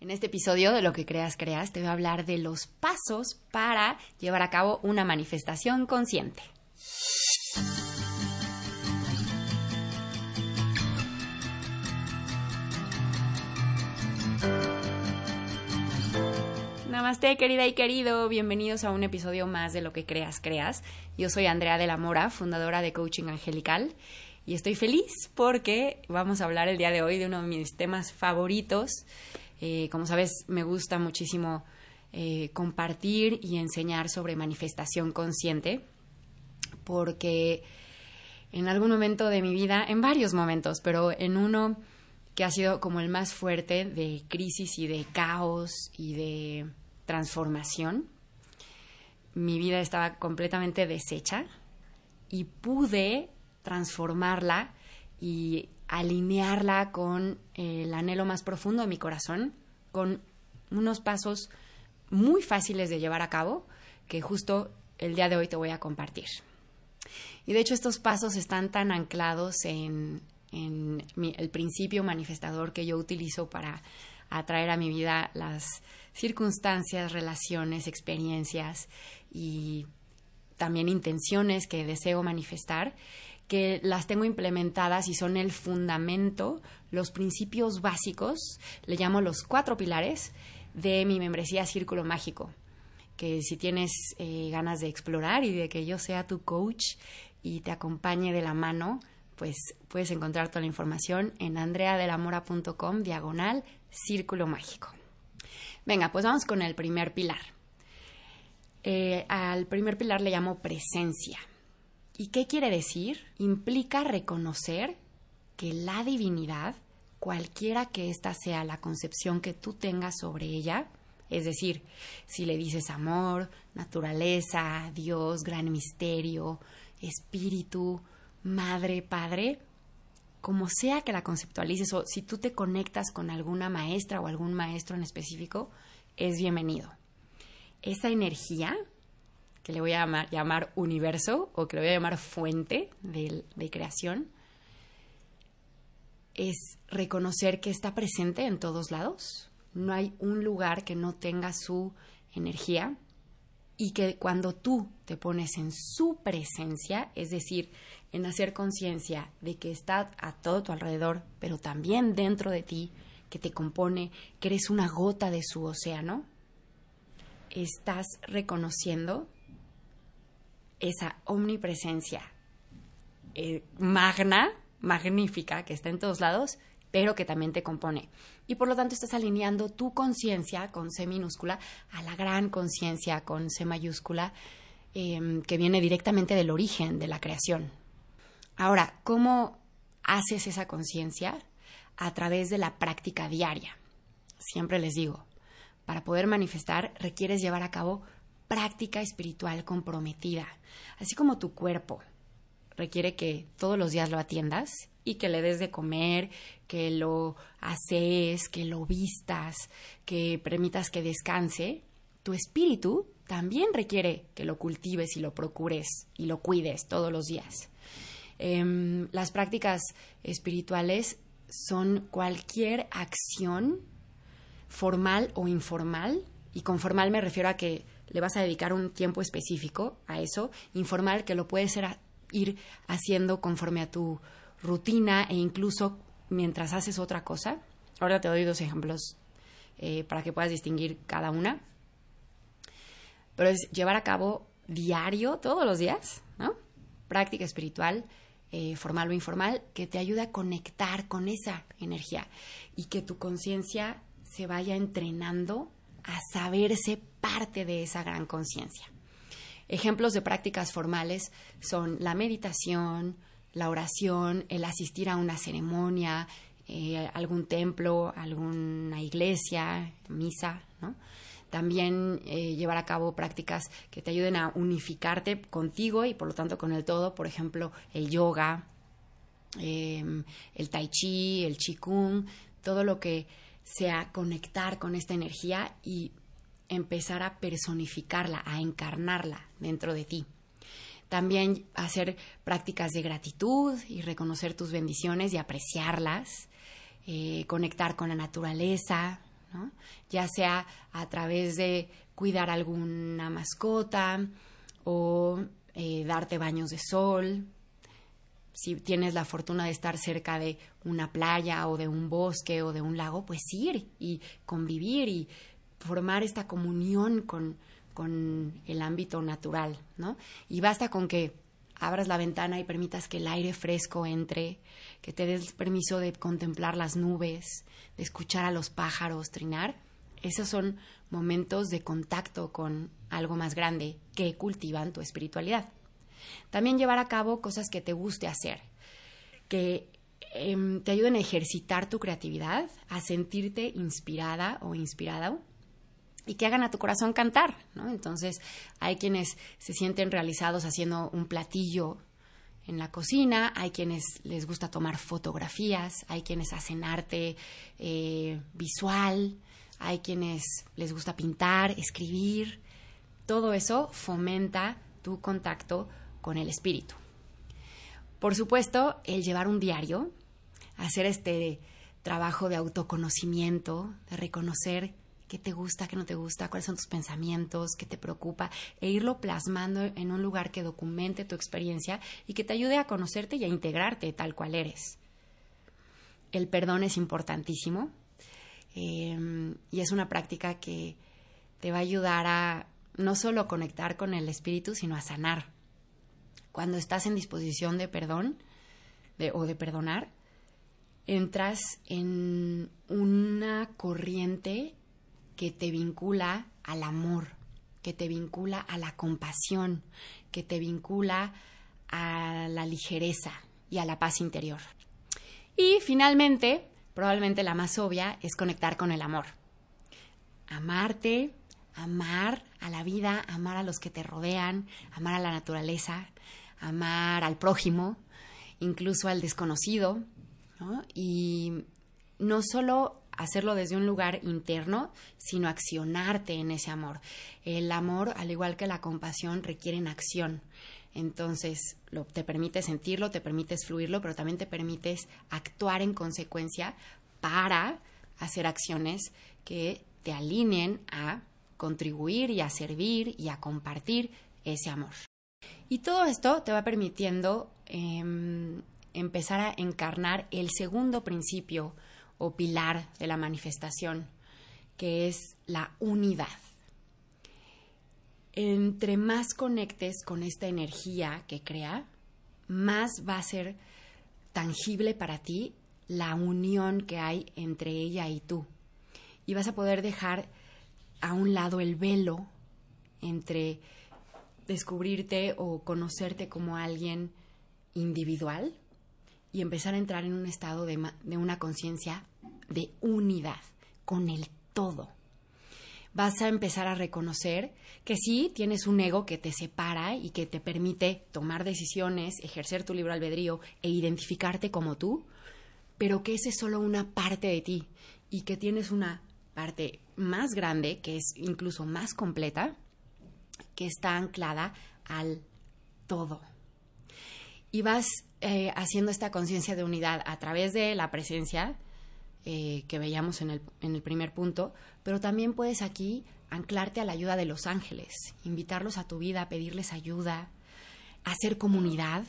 En este episodio de Lo que creas, creas, te voy a hablar de los pasos para llevar a cabo una manifestación consciente. Namaste, querida y querido. Bienvenidos a un episodio más de Lo que creas, creas. Yo soy Andrea de la Mora, fundadora de Coaching Angelical. Y estoy feliz porque vamos a hablar el día de hoy de uno de mis temas favoritos eh, como sabes, me gusta muchísimo eh, compartir y enseñar sobre manifestación consciente, porque en algún momento de mi vida, en varios momentos, pero en uno que ha sido como el más fuerte de crisis y de caos y de transformación, mi vida estaba completamente deshecha y pude transformarla y alinearla con el anhelo más profundo de mi corazón, con unos pasos muy fáciles de llevar a cabo que justo el día de hoy te voy a compartir. Y de hecho estos pasos están tan anclados en, el principio manifestador que yo utilizo para atraer a mi vida las circunstancias, relaciones, experiencias y también intenciones que deseo manifestar, que las tengo implementadas y son el fundamento, los principios básicos, le llamo los cuatro pilares de mi membresía Círculo Mágico, que si tienes eh, ganas de explorar y de que yo sea tu coach y te acompañe de la mano, pues puedes encontrar toda la información en andreadelamora.com diagonal Círculo Mágico. Venga, pues vamos con el primer pilar. Eh, al primer pilar le llamo presencia. ¿Y qué quiere decir? Implica reconocer que la divinidad, cualquiera que ésta sea la concepción que tú tengas sobre ella, es decir, si le dices amor, naturaleza, Dios, gran misterio, espíritu, madre, padre, como sea que la conceptualices o si tú te conectas con alguna maestra o algún maestro en específico, es bienvenido. Esa energía que le voy a llamar, universo o que le voy a llamar fuente de, de creación, es reconocer que está presente en todos lados. No hay un lugar que no tenga su energía y que cuando tú te pones en su presencia, es decir, en hacer conciencia de que está a todo tu alrededor, pero también dentro de ti, que te compone, que eres una gota de su océano, estás reconociendo esa omnipresencia eh, magna, magnífica, que está en todos lados, pero que también te compone. Y por lo tanto estás alineando tu conciencia con C minúscula a la gran conciencia con C mayúscula, em, que viene directamente del origen de la creación. Ahora, ¿cómo haces esa conciencia? A través de la práctica diaria. Siempre les digo, para poder manifestar requieres llevar a cabo práctica espiritual comprometida, así como tu cuerpo requiere que todos los días lo atiendas y que le des de comer, que lo haces, que lo vistas, que permitas que descanse, tu espíritu también requiere que lo cultives y lo procures y lo cuides todos los días. Em, las prácticas espirituales son cualquier acción formal o informal, y con formal me refiero a que le vas a dedicar un tiempo específico a eso, informal que lo puedes ir haciendo conforme a tu rutina e incluso mientras haces otra cosa. Ahora te doy dos ejemplos eh, para que puedas distinguir cada una. Pero es llevar a cabo diario, todos los días, ¿no? Práctica espiritual, eh, formal o informal, que te ayuda a conectar con esa energía y que tu conciencia se vaya entrenando a saberse parte de esa gran conciencia. Ejemplos de prácticas formales son la meditación, la oración, el asistir a una ceremonia, eh, algún templo, alguna iglesia, misa, También eh, llevar a cabo prácticas que te ayuden a unificarte contigo y por lo tanto con el todo, por ejemplo, el yoga, em, el tai chi, el qigong, todo lo que sea conectar con esta energía y empezar a personificarla, a encarnarla dentro de ti. También hacer prácticas de gratitud y reconocer tus bendiciones y apreciarlas, eh, conectar con la naturaleza. Ya sea a través de cuidar alguna mascota o eh, darte baños de sol. Si tienes la fortuna de estar cerca de una playa o de un bosque o de un lago, pues ir y convivir y formar esta comunión con, con el ámbito natural, ¿no? Y basta con que abras la ventana y permitas que el aire fresco entre, que te des permiso de contemplar las nubes, de escuchar a los pájaros trinar. Esos son momentos de contacto con algo más grande que cultivan tu espiritualidad. También llevar a cabo cosas que te guste hacer, que em, te ayuden a ejercitar tu creatividad, a sentirte inspirada o inspirado y que hagan a tu corazón cantar, ¿no? Entonces, hay quienes se sienten realizados haciendo un platillo en la cocina, hay quienes les gusta tomar fotografías, hay quienes hacen arte eh, visual, hay quienes les gusta pintar, escribir. Todo eso fomenta tu contacto con el espíritu. Por supuesto, el llevar un diario, hacer este trabajo de autoconocimiento, de reconocer qué te gusta, qué no te gusta, cuáles son tus pensamientos, qué te preocupa, e irlo plasmando en un lugar que documente tu experiencia y que te ayude a conocerte y a integrarte tal cual eres. El perdón es importantísimo em, y es una práctica que te va a ayudar a no solo conectar con el espíritu, sino a sanar. Cuando estás en disposición de perdón o de perdonar, entras en una corriente que te vincula al amor, que te vincula a la compasión, que te vincula a la ligereza y a la paz interior. Y finalmente, probablemente la más obvia, es conectar con el amor. Amarte, amar a la vida, amar a los que te rodean, amar a la naturaleza, amar al prójimo, incluso al desconocido, y no solo hacerlo desde un lugar interno, sino accionarte en ese amor. El amor, al igual que la compasión, requieren acción. Entonces, lo, te permite sentirlo, te permites fluirlo, pero también te permites actuar en consecuencia para hacer acciones que te alineen a contribuir y a servir y a compartir ese amor. Y todo esto te va permitiendo em, empezar a encarnar el segundo principio o pilar de la manifestación, que es la unidad. Entre más conectes con esta energía que crea, más va a ser tangible para ti la unión que hay entre ella y tú. Y vas a poder dejar a un lado el velo entre descubrirte o conocerte como alguien individual y empezar a entrar en un estado de, una conciencia de unidad con el todo. Vas a empezar a reconocer que sí tienes un ego que te separa y que te permite tomar decisiones, ejercer tu libre albedrío e identificarte como tú, pero que esa es solo una parte de ti y que tienes una parte más grande, que es incluso más completa, que está anclada al todo. Y vas eh, haciendo esta conciencia de unidad a través de la presencia eh, que veíamos en el, en el primer punto, pero también puedes aquí anclarte a la ayuda de los ángeles, invitarlos a tu vida, pedirles ayuda, hacer comunidad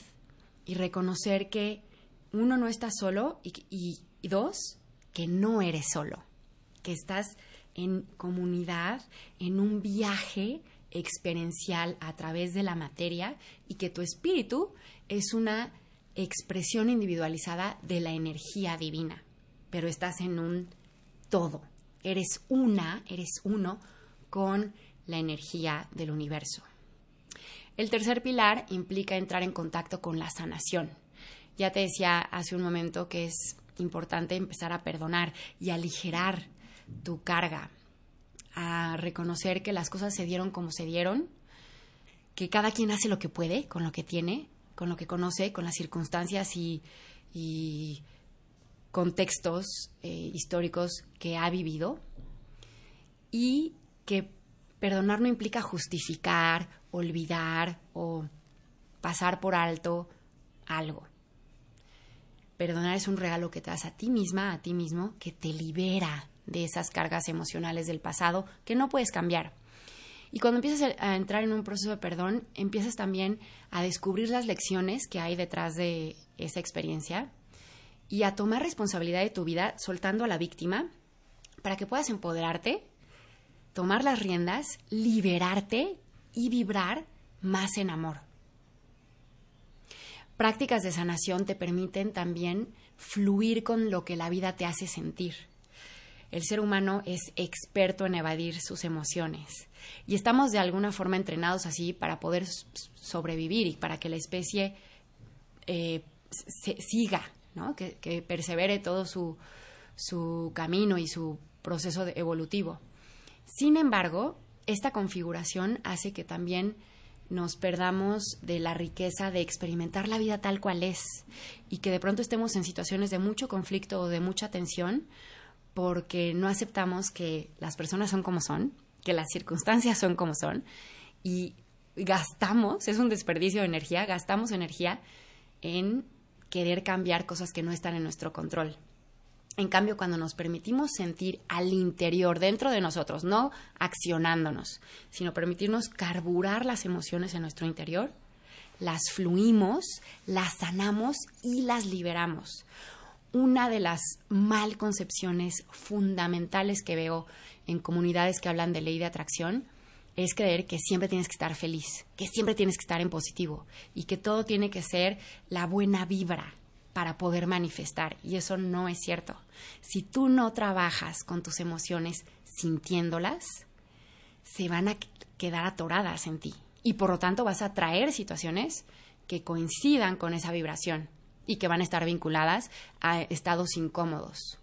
y reconocer que uno no está solo y, y dos, que no eres solo, que estás en comunidad, en un viaje experiencial a través de la materia y que tu espíritu es una expresión individualizada de la energía divina, pero estás en un todo. Eres una, eres uno con la energía del universo. El tercer pilar implica entrar en contacto con la sanación. Ya te decía hace un momento que es importante empezar a perdonar y aligerar tu carga, a reconocer que las cosas se dieron como se dieron, que cada quien hace lo que puede con lo que tiene con lo que conoce, con las circunstancias y, contextos eh, históricos que ha vivido y que perdonar no implica justificar, olvidar o pasar por alto algo. Perdonar es un regalo que te das a ti misma, a ti mismo, que te libera de esas cargas emocionales del pasado que no puedes cambiar. Y cuando empiezas a entrar en un proceso de perdón, empiezas también a descubrir las lecciones que hay detrás de esa experiencia y a tomar responsabilidad de tu vida soltando a la víctima para que puedas empoderarte, tomar las riendas, liberarte y vibrar más en amor. Prácticas de sanación te permiten también fluir con lo que la vida te hace sentir. El ser humano es experto en evadir sus emociones y estamos de alguna forma entrenados así para poder sobrevivir y para que la especie eh, siga, que, persevere todo su, su camino y su proceso evolutivo. Sin embargo, esta configuración hace que también nos perdamos de la riqueza de experimentar la vida tal cual es y que de pronto estemos en situaciones de mucho conflicto o de mucha tensión porque no aceptamos que las personas son como son, que las circunstancias son como son y gastamos, es un desperdicio de energía, gastamos energía en querer cambiar cosas que no están en nuestro control. En cambio, cuando nos permitimos sentir al interior, dentro de nosotros, no accionándonos, sino permitirnos carburar las emociones en nuestro interior, las fluimos, las sanamos y las liberamos. Una de las mal concepciones fundamentales que veo en comunidades que hablan de ley de atracción es creer que siempre tienes que estar feliz, que siempre tienes que estar en positivo y que todo tiene que ser la buena vibra, para poder manifestar. Y eso no es cierto. Si tú no trabajas con tus emociones sintiéndolas, se van a quedar atoradas en ti. Y por lo tanto vas a traer situaciones que coincidan con esa vibración y que van a estar vinculadas a estados incómodos.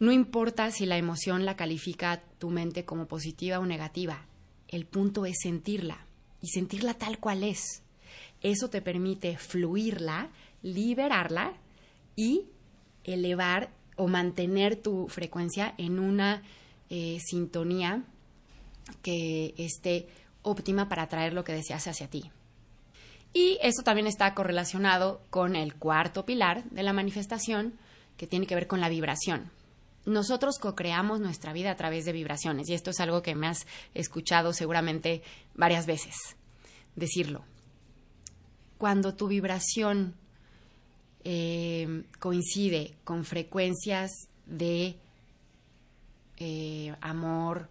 No importa si la emoción la califica tu mente como positiva o negativa, el punto es sentirla y sentirla tal cual es. Eso te permite fluirla liberarla y elevar o mantener tu frecuencia en una eh, sintonía que esté óptima para traer lo que deseas hacia ti. Y eso también está correlacionado con el cuarto pilar de la manifestación, que tiene que ver con la vibración. Nosotros co-creamos nuestra vida a través de vibraciones, y esto es algo que me has escuchado seguramente varias veces decirlo. Cuando tu vibración eh, coincide con frecuencias de eh, amor,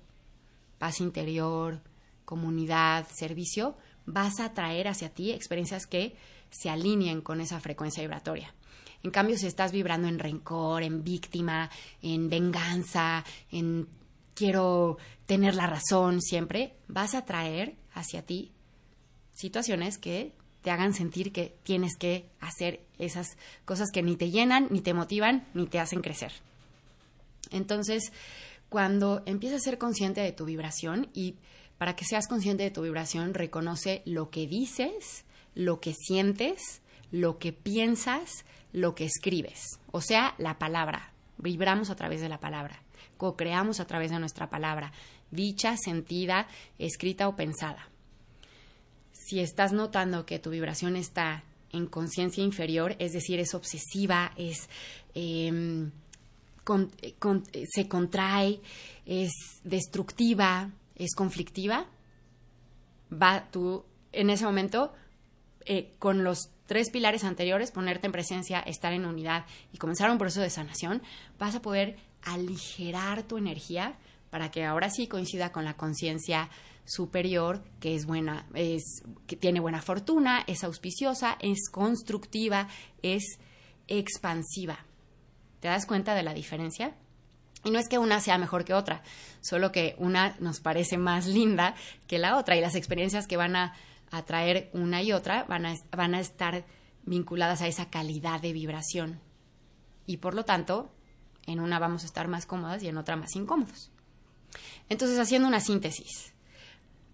paz interior, comunidad, servicio, vas a traer hacia ti experiencias que se alineen con esa frecuencia vibratoria. En cambio, si estás vibrando en rencor, en víctima, en venganza, en quiero tener la razón siempre, vas a traer hacia ti situaciones que te hagan sentir que tienes que hacer esas cosas que ni te llenan, ni te motivan, ni te hacen crecer. Entonces, cuando empiezas a ser consciente de tu vibración y para que seas consciente de tu vibración, reconoce lo que dices, lo que sientes, lo que piensas, lo que escribes, o sea, la palabra. Vibramos a través de la palabra, co-creamos a través de nuestra palabra, dicha, sentida, escrita o pensada. Si estás notando que tu vibración está en conciencia inferior, es decir, es obsesiva, es em, se contrae, es destructiva, es conflictiva, va tú en ese momento eh, con los tres pilares anteriores, ponerte en presencia, estar en unidad y comenzar un proceso de sanación, vas a poder aligerar tu energía para que ahora sí coincida con la conciencia superior que es buena, es que tiene buena fortuna, es auspiciosa, es constructiva, es expansiva. ¿Te das cuenta de la diferencia? Y no es que una sea mejor que otra, solo que una nos parece más linda que la otra y las experiencias que van a atraer una y otra van a, van a estar vinculadas a esa calidad de vibración. Y por lo tanto, en una vamos a estar más cómodas y en otra más incómodos. Entonces, haciendo una síntesis,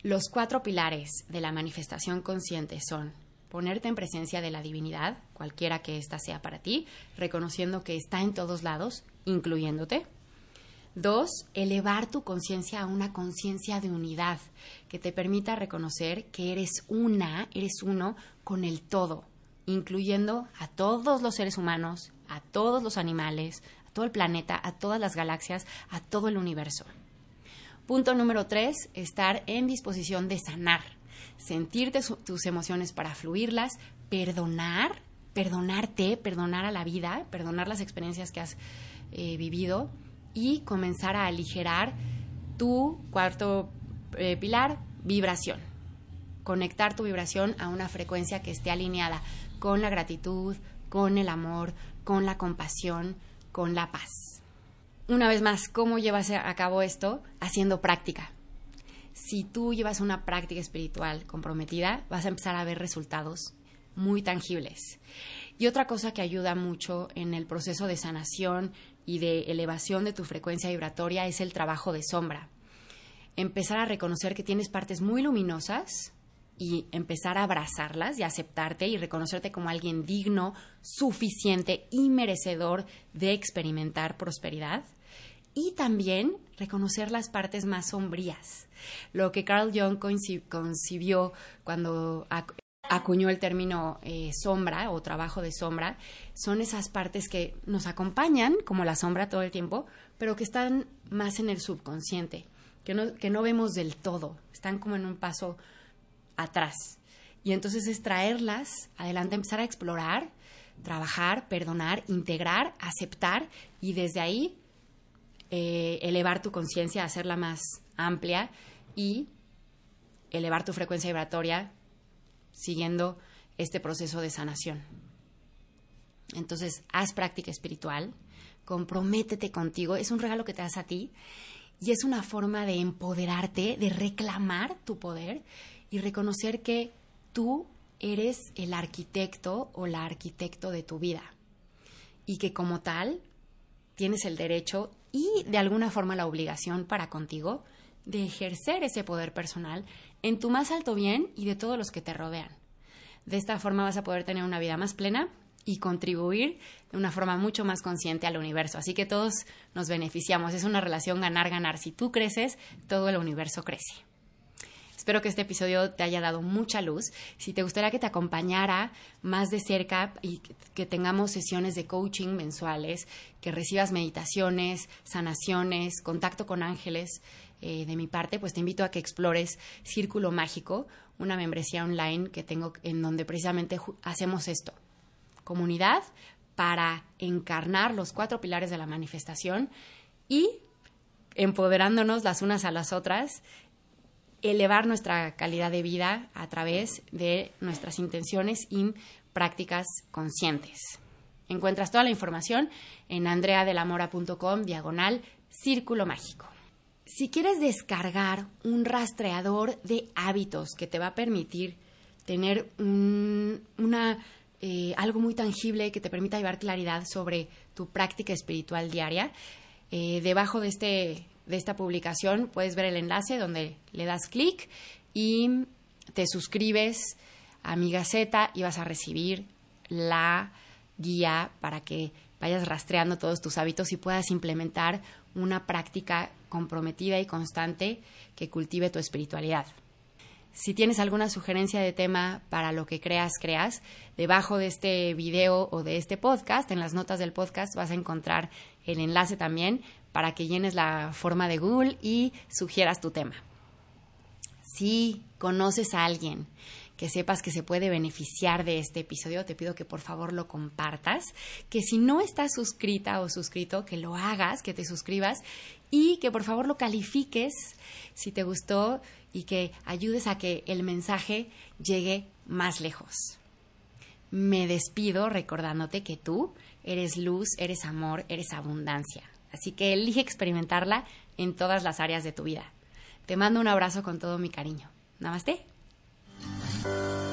los cuatro pilares de la manifestación consciente son ponerte en presencia de la divinidad, cualquiera que ésta sea para ti, reconociendo que está en todos lados, incluyéndote. Dos, elevar tu conciencia a una conciencia de unidad que te permita reconocer que eres una, eres uno con el todo, incluyendo a todos los seres humanos, a todos los animales, todo el planeta, a todas las galaxias, a todo el universo. Punto número tres, estar en disposición de sanar, sentirte tus emociones para fluirlas, perdonar, perdonarte, perdonar a la vida, perdonar las experiencias que has eh, vivido y comenzar a aligerar tu cuarto eh, pilar, vibración. Conectar tu vibración a una frecuencia que esté alineada con la gratitud, con el amor, con la compasión, con la paz. Una vez más, ¿cómo llevas a cabo esto? Haciendo práctica. Si tú llevas una práctica espiritual comprometida, vas a empezar a ver resultados muy tangibles. Y otra cosa que ayuda mucho en el proceso de sanación y de elevación de tu frecuencia vibratoria es el trabajo de sombra. Empezar a reconocer que tienes partes muy luminosas y empezar a abrazarlas y aceptarte y reconocerte como alguien digno, suficiente y merecedor de experimentar prosperidad. Y también reconocer las partes más sombrías. Lo que Carl Jung concibió cuando acuñó el término eh, sombra o trabajo de sombra, son esas partes que nos acompañan, como la sombra todo el tiempo, pero que están más en el subconsciente, que no, que no vemos del todo, están como en un paso atrás. Y entonces es traerlas adelante, empezar a explorar, trabajar, perdonar, integrar, aceptar y desde ahí eh, elevar tu conciencia, hacerla más amplia y elevar tu frecuencia vibratoria siguiendo este proceso de sanación. Entonces, haz práctica espiritual, comprométete contigo, es un regalo que te das a ti y es una forma de empoderarte, de reclamar tu poder y reconocer que tú eres el arquitecto o la arquitecto de tu vida y que como tal tienes el derecho y de alguna forma la obligación para contigo de ejercer ese poder personal en tu más alto bien y de todos los que te rodean. De esta forma vas a poder tener una vida más plena y contribuir de una forma mucho más consciente al universo. Así que todos nos beneficiamos. Es una relación ganar-ganar. Si tú creces, todo el universo crece. Espero que este episodio te haya dado mucha luz. Si te gustaría que te acompañara más de cerca y que tengamos sesiones de coaching mensuales, que recibas meditaciones, sanaciones, contacto con ángeles eh, de mi parte, pues te invito a que explores Círculo Mágico, una membresía online que tengo en donde precisamente hacemos esto. Comunidad para encarnar los cuatro pilares de la manifestación y empoderándonos las unas a las otras elevar nuestra calidad de vida a través de nuestras intenciones y prácticas conscientes. Encuentras toda la información en andreadelamora.com diagonal círculo mágico. Si quieres descargar un rastreador de hábitos que te va a permitir tener una, eh, algo muy tangible que te permita llevar claridad sobre tu práctica espiritual diaria, eh, debajo de este de esta publicación puedes ver el enlace donde le das clic y te suscribes a mi gaceta y vas a recibir la guía para que vayas rastreando todos tus hábitos y puedas implementar una práctica comprometida y constante que cultive tu espiritualidad. Si tienes alguna sugerencia de tema para lo que creas, creas, debajo de este video o de este podcast, en las notas del podcast vas a encontrar el enlace también para que llenes la forma de Google y sugieras tu tema. Si conoces a alguien que sepas que se puede beneficiar de este episodio, te pido que por favor lo compartas, que si no estás suscrita o suscrito, que lo hagas, que te suscribas y que por favor lo califiques si te gustó y que ayudes a que el mensaje llegue más lejos. Me despido recordándote que tú eres luz, eres amor, eres abundancia. Así que elige experimentarla en todas las áreas de tu vida. Te mando un abrazo con todo mi cariño. Namaste. あ。